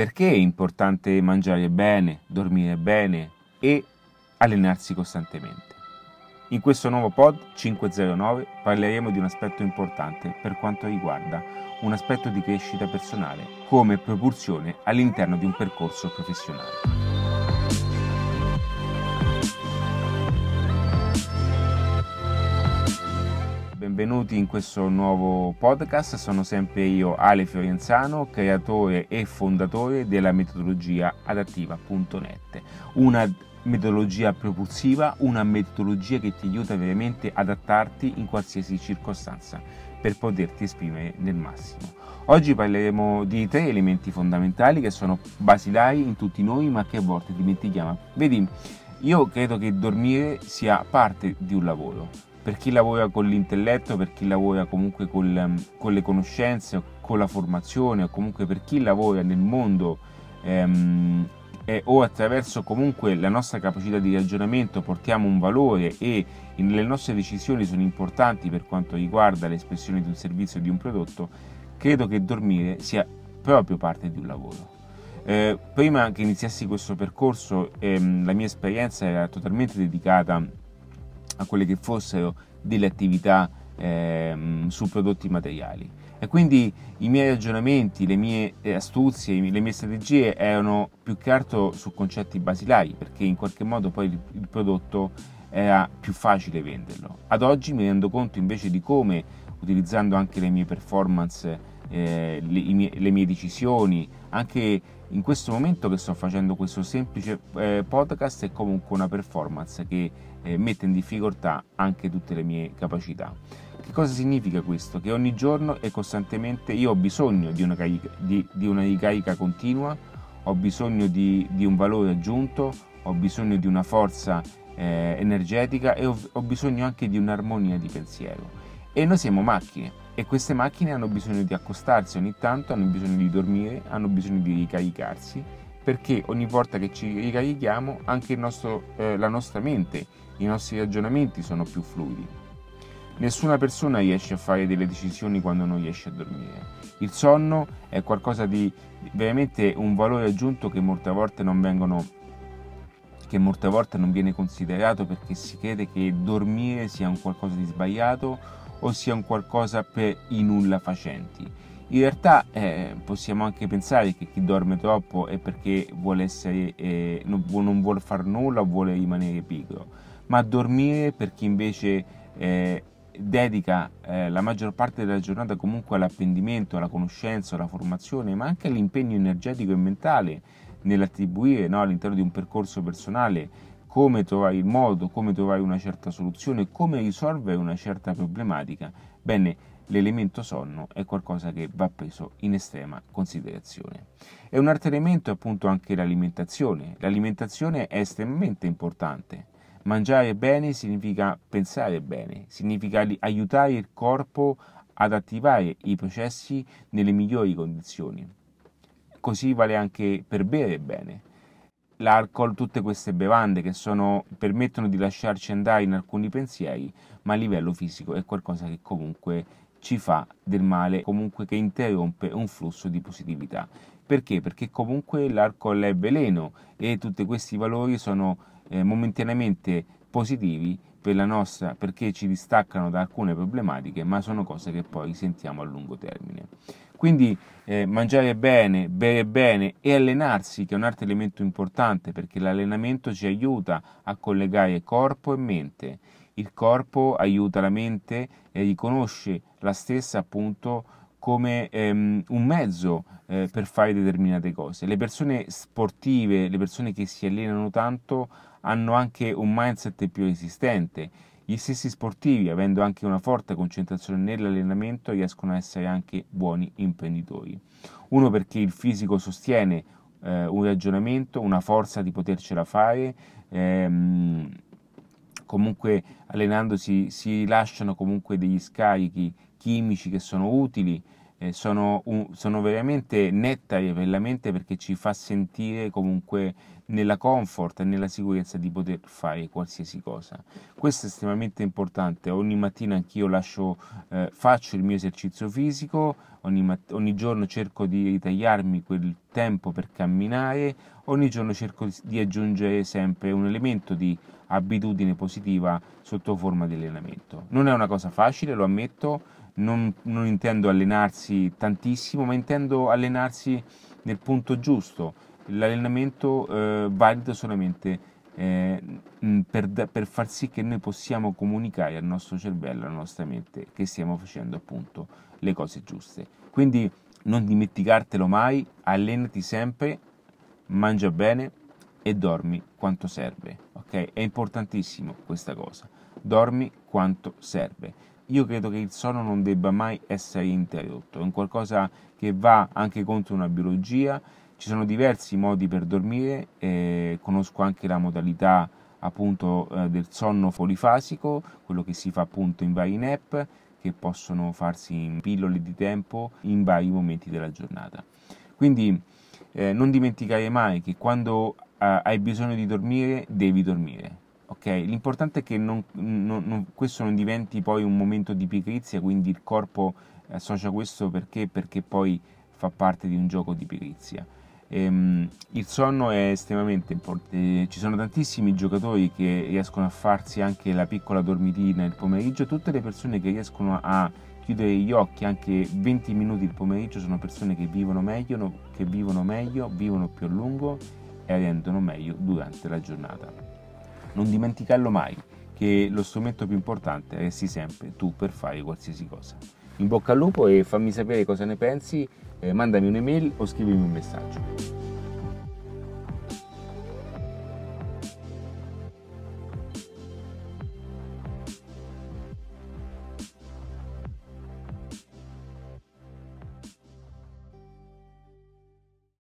perché è importante mangiare bene, dormire bene e allenarsi costantemente. In questo nuovo pod 509 parleremo di un aspetto importante per quanto riguarda un aspetto di crescita personale come propulsione all'interno di un percorso professionale. Benvenuti in questo nuovo podcast. Sono sempre io, Ale Fiorenzano, creatore e fondatore della metodologia adattiva.net. Una metodologia propulsiva, una metodologia che ti aiuta veramente ad adattarti in qualsiasi circostanza per poterti esprimere nel massimo. Oggi parleremo di tre elementi fondamentali che sono basilari in tutti noi ma che a volte dimentichiamo. Vedi, io credo che dormire sia parte di un lavoro per chi lavora con l'intelletto, per chi lavora comunque con, ehm, con le conoscenze, con la formazione o comunque per chi lavora nel mondo ehm, eh, o attraverso comunque la nostra capacità di ragionamento portiamo un valore e le nostre decisioni sono importanti per quanto riguarda l'espressione di un servizio o di un prodotto, credo che dormire sia proprio parte di un lavoro. Eh, prima che iniziassi questo percorso ehm, la mia esperienza era totalmente dedicata a quelle che fossero delle attività eh, su prodotti materiali. E quindi i miei ragionamenti, le mie eh, astuzie, le mie strategie erano più che altro su concetti basilari, perché in qualche modo poi il prodotto era più facile venderlo. Ad oggi mi rendo conto invece di come, utilizzando anche le mie performance, eh, le, mie, le, mie, decisioni, anche in questo momento che sto facendo questo semplice eh, podcast è comunque una performance che eh, mette in difficoltà anche tutte le mie capacità. Che cosa significa questo? Che ogni giorno e costantemente io ho bisogno di una, carica, di, di una ricarica continua, ho bisogno di, di, un valore aggiunto, ho bisogno di una forza eh, energetica e ho, ho bisogno anche di un'armonia di pensiero. E noi siamo macchine e queste macchine hanno bisogno di accostarsi ogni tanto, hanno bisogno di dormire, hanno bisogno di ricaricarsi perché ogni volta che ci ricarichiamo anche nostro, eh, la nostra mente, i nostri ragionamenti sono più fluidi. Nessuna persona riesce a fare delle decisioni quando non riesce a dormire. Il sonno è qualcosa di veramente un valore aggiunto che molte volte non vengono che molte volte non viene considerato perché si crede che dormire sia un qualcosa di sbagliato o sia un qualcosa per i nulla facenti. In realtà eh, possiamo anche pensare che chi dorme troppo è perché vuole essere, eh, non, non, vuole fare nulla o vuole rimanere pigro, ma dormire per chi invece eh, dedica eh, la maggior parte della giornata comunque all'apprendimento, alla conoscenza, alla formazione, ma anche all'impegno energetico e mentale nell'attribuire no, all'interno di un percorso personale come trovare il modo, come trovare una certa soluzione, come risolvere una certa problematica, bene, l'elemento sonno è qualcosa che va preso in estrema considerazione. E un altro elemento è appunto anche l'alimentazione. L'alimentazione è estremamente importante. Mangiare bene significa pensare bene, significa aiutare il corpo ad attivare i processi nelle migliori condizioni. Così vale anche per bere bene l'alcol, tutte queste bevande che sono, permettono di lasciarci andare in alcuni pensieri, ma a livello fisico è qualcosa che comunque ci fa del male, comunque che interrompe un flusso di positività. Perché? Perché comunque l'alcol è veleno e tutti questi valori sono eh, momentaneamente positivi per la nostra, perché ci distaccano da alcune problematiche, ma sono cose che poi sentiamo a lungo termine. Quindi eh, mangiare bene, bere bene e allenarsi, che è un altro elemento importante perché l'allenamento ci aiuta a collegare corpo e mente. Il corpo aiuta la mente e riconosce la stessa appunto come ehm, un mezzo eh, per fare determinate cose. Le persone sportive, le persone che si allenano tanto, hanno anche un mindset più resistente gli stessi sportivi, avendo anche una forte concentrazione nell'allenamento, riescono a essere anche buoni imprenditori. Uno perché il fisico sostiene eh, un ragionamento, una forza di potercela fare, ehm, comunque allenandosi si rilasciano comunque degli scarichi chimici che sono utili, eh, sono, un, sono, veramente nettari per la mente perché ci fa sentire comunque nella comfort e nella sicurezza di poter fare qualsiasi cosa. Questo è estremamente importante. Ogni mattina anch'io lascio, eh, faccio il mio esercizio fisico, ogni, mat- ogni giorno cerco di ritagliarmi quel tempo per camminare, ogni giorno cerco di aggiungere sempre un elemento di abitudine positiva sotto forma di allenamento. Non è una cosa facile, lo ammetto non, non intendo allenarsi tantissimo, ma intendo allenarsi nel punto giusto. L'allenamento eh, valido solamente eh, per, per, far sì che noi possiamo comunicare al nostro cervello, alla nostra mente, che stiamo facendo appunto le cose giuste. Quindi non dimenticartelo mai, allenati sempre, mangia bene e dormi quanto serve. Ok? È importantissimo questa cosa. Dormi quanto serve io credo che il sonno non debba mai essere interrotto, è un qualcosa che va anche contro una biologia, ci sono diversi modi per dormire, eh, conosco anche la modalità appunto eh, del sonno polifasico, quello che si fa appunto in vari nap che possono farsi in pillole di tempo in vari momenti della giornata. Quindi eh, non dimenticare mai che quando eh, hai bisogno di dormire devi dormire ok? L'importante è che non, non, non, questo non diventi poi un momento di pigrizia, quindi il corpo associa questo perché? Perché poi fa parte di un gioco di pigrizia. Ehm, il sonno è estremamente importante, eh, ci sono tantissimi giocatori che riescono a farsi anche la piccola dormitina il pomeriggio, tutte le persone che riescono a chiudere gli occhi anche 20 minuti il pomeriggio sono persone che vivono meglio, che vivono meglio, vivono più a lungo e rendono meglio durante la giornata. Non dimenticarlo mai, che lo strumento più importante resti sempre tu per fare qualsiasi cosa. In bocca al lupo e fammi sapere cosa ne pensi, eh, mandami un'email o scrivimi un messaggio.